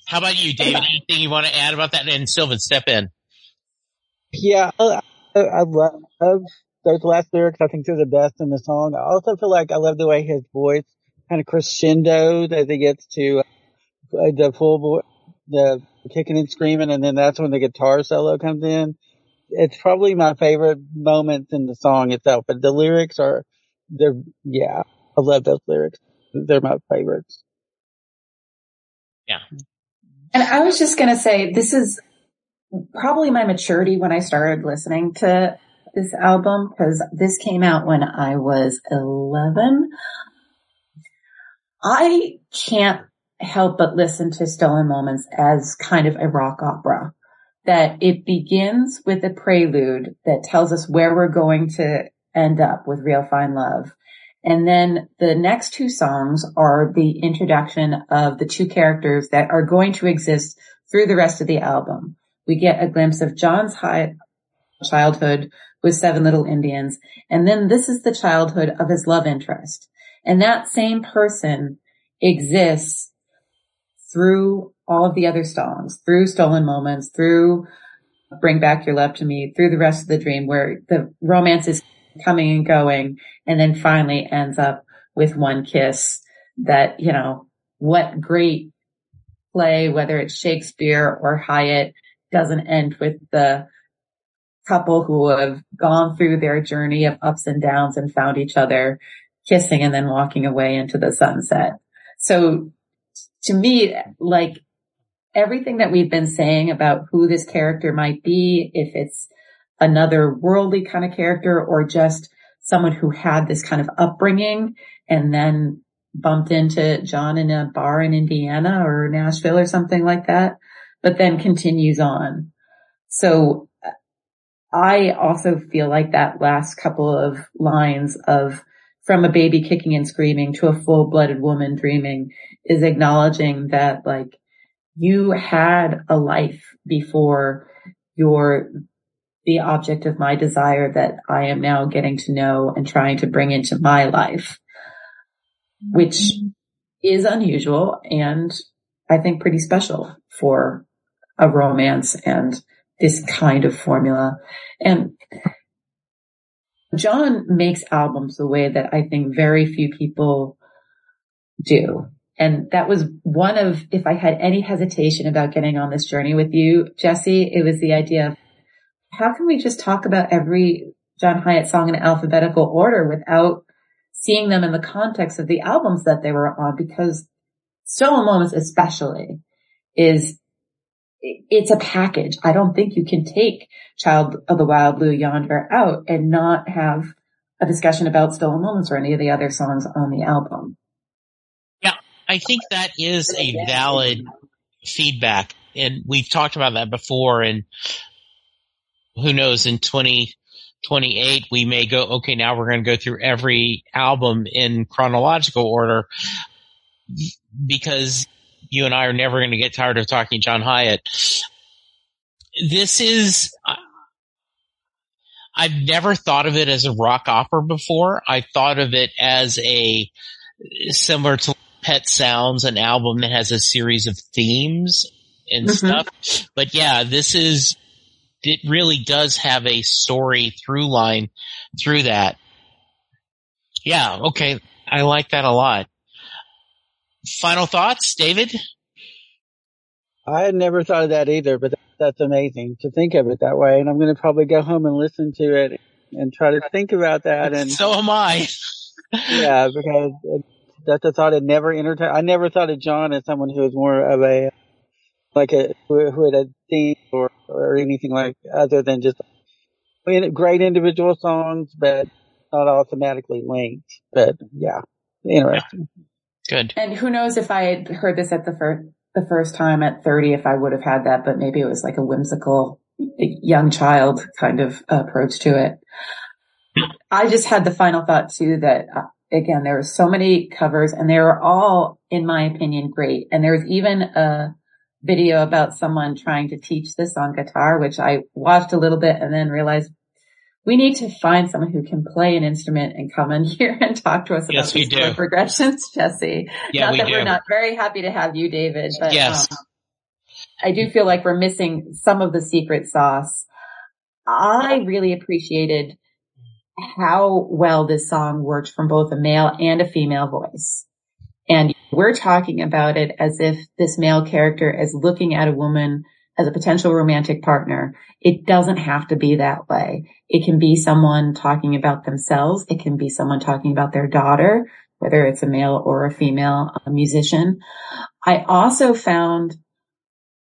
S1: How about you, David? Anything you want to add about that? And Sylvan, step in.
S2: Yeah, I, I love those last lyrics. I think they're the best in the song. I also feel like I love the way his voice kind of crescendos as he gets to uh, the full voice, the kicking and screaming, and then that's when the guitar solo comes in. It's probably my favorite moments in the song itself, but the lyrics are, they're, yeah, I love those lyrics. They're my favorites.
S1: Yeah.
S3: And I was just going to say, this is probably my maturity when I started listening to this album because this came out when I was 11. I can't help but listen to Stolen Moments as kind of a rock opera. That it begins with a prelude that tells us where we're going to end up with Real Fine Love. And then the next two songs are the introduction of the two characters that are going to exist through the rest of the album. We get a glimpse of John's high childhood with Seven Little Indians. And then this is the childhood of his love interest. And that same person exists through all of the other songs, through Stolen Moments, through Bring Back Your Love to Me, through the rest of the dream where the romance is coming and going and then finally ends up with one kiss that, you know, what great play, whether it's Shakespeare or Hiatt, doesn't end with the couple who have gone through their journey of ups and downs and found each other kissing and then walking away into the sunset. So to me, like everything that we've been saying about who this character might be, if it's another worldly kind of character or just someone who had this kind of upbringing and then bumped into John in a bar in Indiana or Nashville or something like that, but then continues on. So I also feel like that last couple of lines of from a baby kicking and screaming to a full blooded woman dreaming is acknowledging that like you had a life before you're the object of my desire that I am now getting to know and trying to bring into my life, which is unusual and I think pretty special for a romance and this kind of formula. And John makes albums the way that I think very few people do. And that was one of, if I had any hesitation about getting on this journey with you, Jesse, it was the idea of how can we just talk about every John Hiatt song in alphabetical order without seeing them in the context of the albums that they were on? Because Stolen Moments especially is it's a package. I don't think you can take Child of the Wild Blue Yonder out and not have a discussion about Stolen Moments or any of the other songs on the album.
S1: Yeah, I think that is a valid feedback. And we've talked about that before. And who knows, in 2028, we may go, okay, now we're going to go through every album in chronological order because you and I are never going to get tired of talking John Hyatt. This is, I've never thought of it as a rock opera before. I thought of it as a similar to Pet Sounds, an album that has a series of themes and mm-hmm. stuff. But yeah, this is, it really does have a story through line through that. Yeah. Okay. I like that a lot. Final thoughts, David?
S2: I had never thought of that either, but that's amazing to think of it that way. And I'm going to probably go home and listen to it and try to think about that. And
S1: so am I.
S2: yeah, because that's a thought I never entertained. I never thought of John as someone who was more of a, like a, who, who had a theme or, or anything like other than just great individual songs, but not automatically linked. But yeah, interesting.
S1: Yeah. Good.
S3: And who knows if I had heard this at the first the first time at 30 if I would have had that, but maybe it was like a whimsical young child kind of approach to it. I just had the final thought too that uh, again there were so many covers and they were all in my opinion great and there was even a video about someone trying to teach this on guitar which I watched a little bit and then realized we need to find someone who can play an instrument and come in here and talk to us about yes, these chord progressions, Jesse. Yeah, not we that do. we're not very happy to have you, David, but yes. Um, I do feel like we're missing some of the secret sauce. I really appreciated how well this song worked from both a male and a female voice. And we're talking about it as if this male character is looking at a woman as a potential romantic partner. It doesn't have to be that way. It can be someone talking about themselves. It can be someone talking about their daughter, whether it's a male or a female a musician. I also found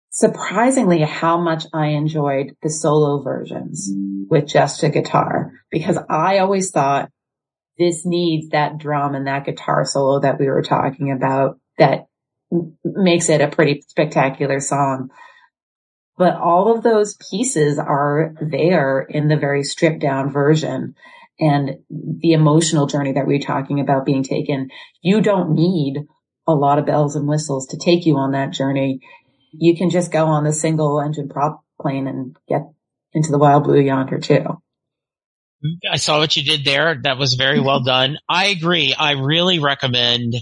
S3: surprisingly how much I enjoyed the solo versions with just a guitar because I always thought this needs that drum and that guitar solo that we were talking about that makes it a pretty spectacular song. But all of those pieces are there in the very stripped down version. And the emotional journey that we're talking about being taken, you don't need a lot of bells and whistles to take you on that journey. You can just go on the single engine prop plane and get into the wild blue yonder too.
S1: I saw what you did there. That was very well done. I agree. I really recommend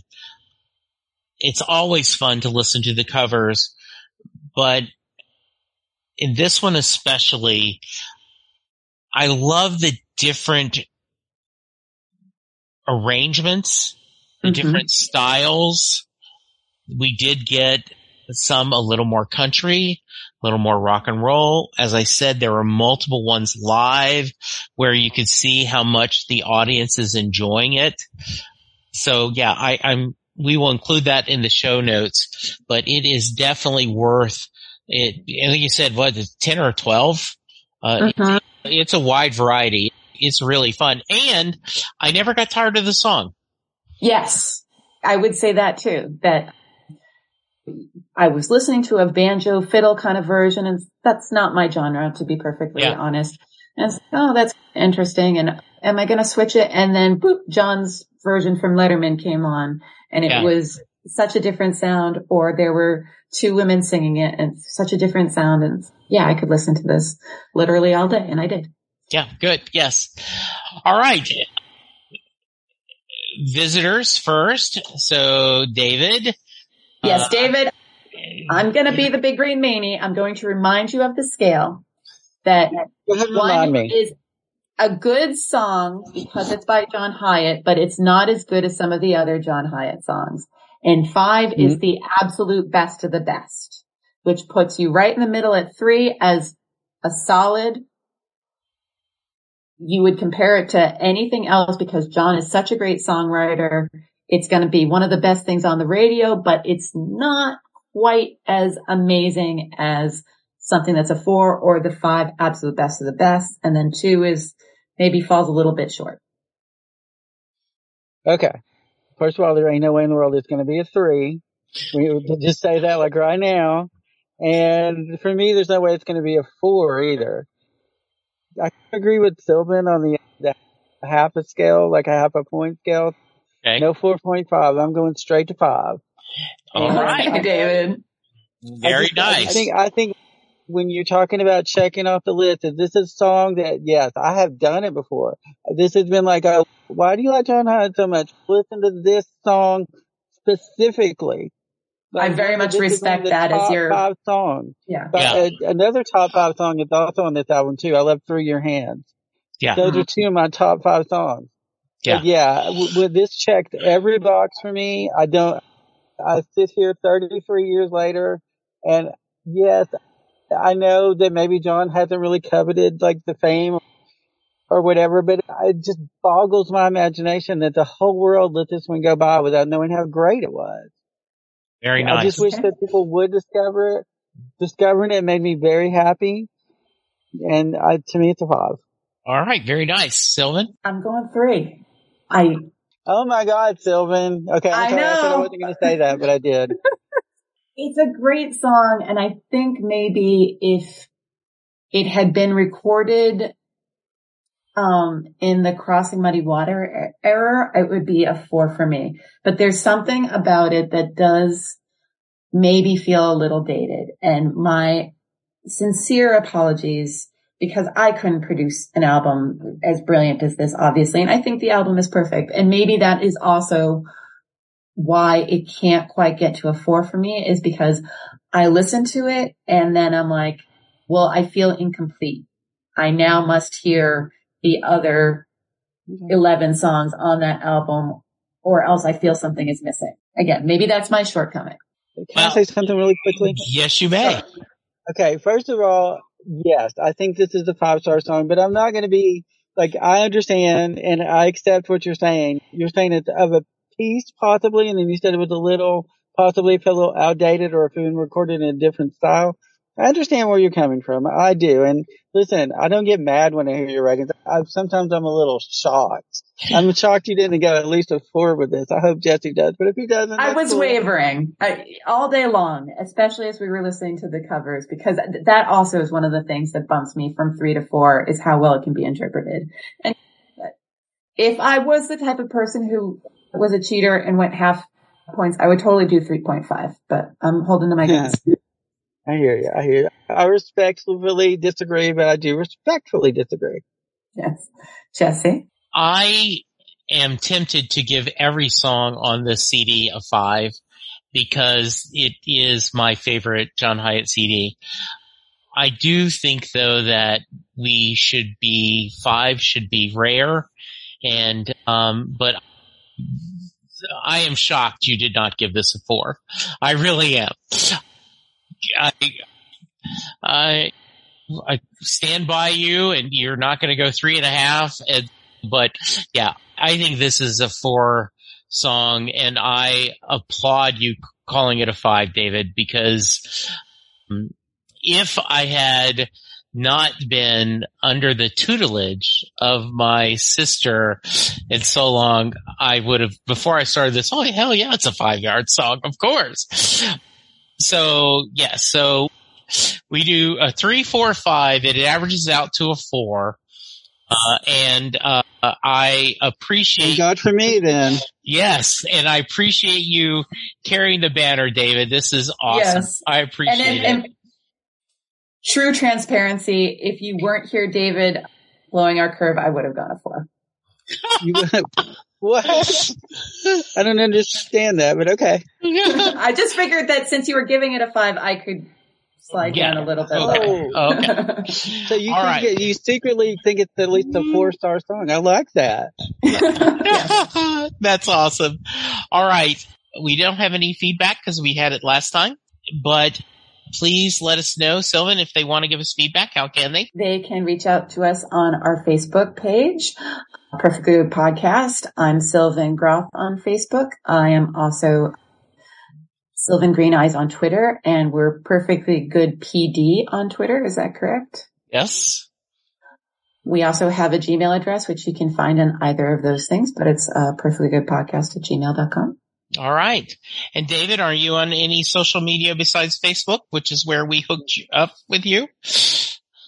S1: it's always fun to listen to the covers, but in this one especially, I love the different arrangements, the mm-hmm. different styles. We did get some a little more country, a little more rock and roll. As I said, there were multiple ones live where you could see how much the audience is enjoying it. So yeah, I, I'm, we will include that in the show notes, but it is definitely worth it, I think you said what, 10 or 12? Uh, uh-huh. it's a wide variety. It's really fun. And I never got tired of the song.
S3: Yes. I would say that too, that I was listening to a banjo fiddle kind of version and that's not my genre to be perfectly
S1: Yeah.
S3: honest. And it's, oh, that's interesting. And am I going to switch it? And then boop, John's version from Letterman came on and it
S1: Yeah.
S3: was such a different sound or there were two women singing it and such a different sound. And yeah, I could listen to this literally all day and I did.
S1: Yeah, good. Yes. All right. Visitors first. So David.
S3: Yes,
S1: uh,
S3: David, I'm going to be the big green meanie. I'm going to remind you of the scale that
S2: Go ahead and remind
S3: one is a good song because it's by John Hiatt, but it's not as good as some of the other John Hiatt songs. And 5
S2: Mm-hmm.
S3: is the absolute best of the best, which puts you right in the middle at three as a solid. You would compare it to anything else because John is such a great songwriter. It's going to be one of the best things on the radio, but it's not quite as amazing as something that's a four or the five absolute best of the best. And then two is maybe falls a little bit short.
S2: Okay. First of all, there ain't no way in the world it's going to be a three. We just say that like right now. And for me, there's no way it's going to be a four either. I agree with Sylvan on the, the half a scale, like a half a point scale.
S1: Okay.
S2: No 4.5. I'm going straight to five.
S1: All right.
S3: Okay, David.
S1: Very
S2: I just-
S1: nice.
S2: I think, I think when you're talking about checking off the list, is this a song that, yes, I have done it before. This has been like, oh, why do you like John Hiatt so much? Listen to this song specifically.
S3: I very much respect
S2: one of
S3: that as your
S2: top
S3: your-
S2: five songs.
S3: Yeah.
S2: But
S1: Yeah.
S2: uh, another top five song is also on this album too. I love Through Your Hands.
S1: yeah.
S2: Those are two of my top five songs.
S1: Yeah.
S2: But yeah, w- with this checked every box for me. I don't, I sit here 33 years later and yes, I know that maybe John hasn't really coveted like the fame or whatever, but it just boggles my imagination that the whole world let this one go by without knowing how great it was.
S1: Very nice.
S2: I just wish that people would discover it. Discovering it made me very happy. And I, to me, it's a five.
S1: All right. Very nice. Sylvan.
S3: I'm going three. I,
S2: Oh my God, Sylvan. Okay, I'm
S3: I
S2: sorry. I said I wasn't going to say that, but I did.
S3: it's a great song. And I think maybe if it had been recorded, um, in the Crossing Muddy Water e- era, it would be a four for me. But there's something about it that does maybe feel a little dated. And my sincere apologies because I couldn't produce an album as brilliant as this, obviously. And I think the album is perfect. And maybe that is also why it can't quite get to a four for me is because I listen to it and then I'm like, well, I feel incomplete. I now must hear the other mm-hmm. 11 songs on that album or else I feel something is missing. Again, maybe that's my shortcoming.
S2: Can
S1: Well-
S2: I say something really quickly?
S1: Yes, you may.
S2: Okay, first of all, yes, I think this is a five star song, but I'm not going to be like, I understand and I accept what you're saying. You're saying it's of a piece possibly, and then you said it was a little, possibly if a little outdated or if it been recorded in a different style. I understand where you're coming from. I do. And listen, I don't get mad when I hear your rankings. I, sometimes I'm a little shocked. I'm shocked you didn't go at least a four with this. I hope Jesse does, but if he doesn't,
S3: I was
S2: cool.
S3: wavering I, all day long, especially as we were listening to the covers, because th- that also is one of the things that bumps me from three to four is how well it can be interpreted. And if I was the type of person who was a cheater and went half points, I would totally do 3.5, but I'm holding to my
S2: Yeah.
S3: guns.
S2: I hear you. I hear you. I respectfully disagree, but I do respectfully disagree.
S3: yes. Jesse?
S1: I am tempted to give every song on this CD a five because it is my favorite John Hiatt CD. I do think though that we should be, five should be rare and, um, but I am shocked you did not give this a four. I really am. I, I, I stand by you and you're not going to go three and a half. And, but yeah, I think this is a four song and I applaud you calling it a five, David, because um, if I had not been under the tutelage of my sister in so long, I would have, before I started this, oh hell yeah, it's a five yard song, of course. So yes, so we do a three, four, five. It averages out to a four. Uh, and, uh, I appreciate.
S2: Thank God for me then.
S1: Yes. And I appreciate you carrying the banner, David. This is awesome.
S3: Yes.
S1: I appreciate
S3: and,
S1: it.
S3: and, and true transparency. If you weren't here, David, blowing our curve, I would have gone a four.
S2: What? I don't understand that, but okay.
S3: I just figured that since you were giving it a five, I could slide
S1: Yeah.
S3: down a little bit.
S1: Oh, okay.
S2: Oh,
S1: Okay.
S2: so you think
S1: right.
S2: it, you secretly think it's at least a four star song. I like that.
S1: That's awesome. All right. We don't have any feedback because we had it last time, but please let us know, Sylvan, if they want to give us feedback. How can they?
S3: They can reach out to us on our Facebook page, Perfectly Good Podcast. I'm Sylvan Groth on Facebook. I am also Sylvan Green Eyes on Twitter, and we're Perfectly Good PD on Twitter. Is that correct?
S1: Yes.
S3: We also have a Gmail address, which you can find in either of those things, but it's uh, perfectly good podcast at gmail.com.
S1: All right. And David, are you on any social media besides Facebook, which is where we hooked you up with you?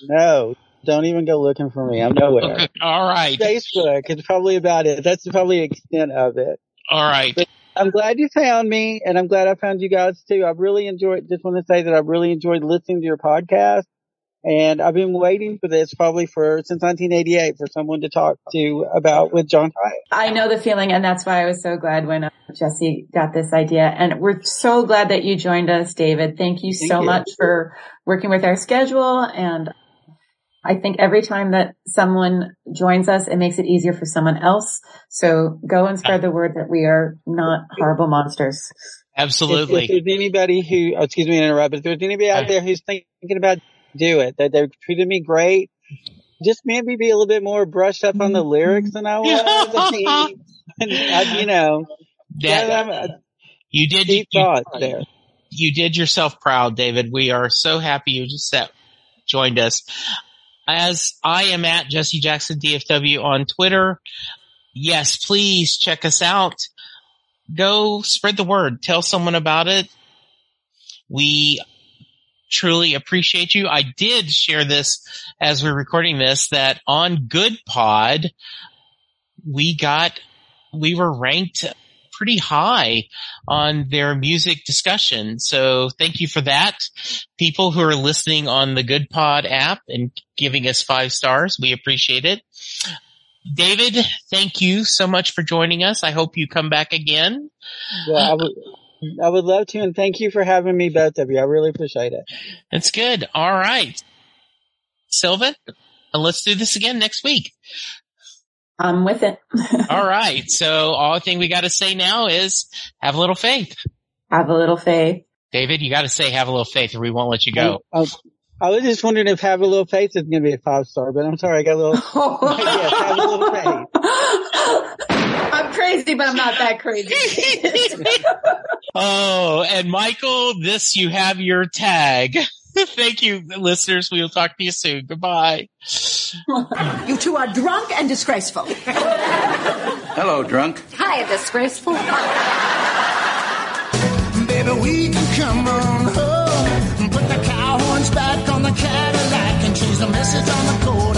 S2: No, don't even go looking for me. I'm nowhere.
S1: All right.
S2: Facebook is probably about it. That's probably the extent of it.
S1: All right.
S2: I'm glad you found me and I'm glad I found you guys too. I've really enjoyed, just want to say that I've really enjoyed listening to your podcast and I've been waiting for this probably for, since 1988 for someone to talk to about with John Hiatt.
S3: I know the feeling, and that's why I was so glad when uh, Jesse got this idea. And we're so glad that you joined us, David. Thank you
S2: Thank
S3: so
S2: you.
S3: much for working with our schedule. And I think every time that someone joins us, it makes it easier for someone else. So go and spread the word that we are not horrible monsters.
S2: If,
S1: Absolutely.
S2: if there's anybody who, oh, excuse me to interrupt, but if there's anybody out there who's thinking about do it, that they've treated me great, just maybe be a little bit more brushed up on the mm-hmm. lyrics than I was. I mean, I, uh, you know,
S1: That-
S2: yeah, um, uh, I'm-
S1: you did
S2: deep
S1: you,
S2: thoughts there.
S1: you did yourself proud, David. We are so happy you just sat, joined us. As I am at Jesse Jackson DFW on Twitter. Yes, please check us out. Go spread the word. Tell someone about it. We truly appreciate you. I did share this as we're recording this that on Good Pod, we got, we were ranked pretty high on their music discussion. So thank you for that. People who are listening on the Good Pod app and giving us five stars, we appreciate it. David, thank you so much for joining us. I hope you come back again.
S2: Yeah, I would, I would love to, and thank you for having me, both of you. I really appreciate it.
S1: That's good. All right. Sylvan, let's do this again next week.
S3: I'm with it.
S1: All right. So all the thing we got to say now is have a little faith.
S3: Have a little faith.
S1: David, you got to say have a little faith or we won't let you go.
S2: I, I was just wondering if Have a Little Faith is going to be a five star, but I'm sorry, I got a little. yes, Have a Little Faith.
S3: I'm crazy, but I'm not that crazy.
S1: Oh, and Michael, this you have your tag. Thank you, listeners. We will talk to you soon. Goodbye.
S6: You two are drunk and disgraceful.
S7: Hello, drunk.
S6: Hi, disgraceful.
S4: Baby, we can come on home. Put the cow horns back on the Cadillac and change the message on the coat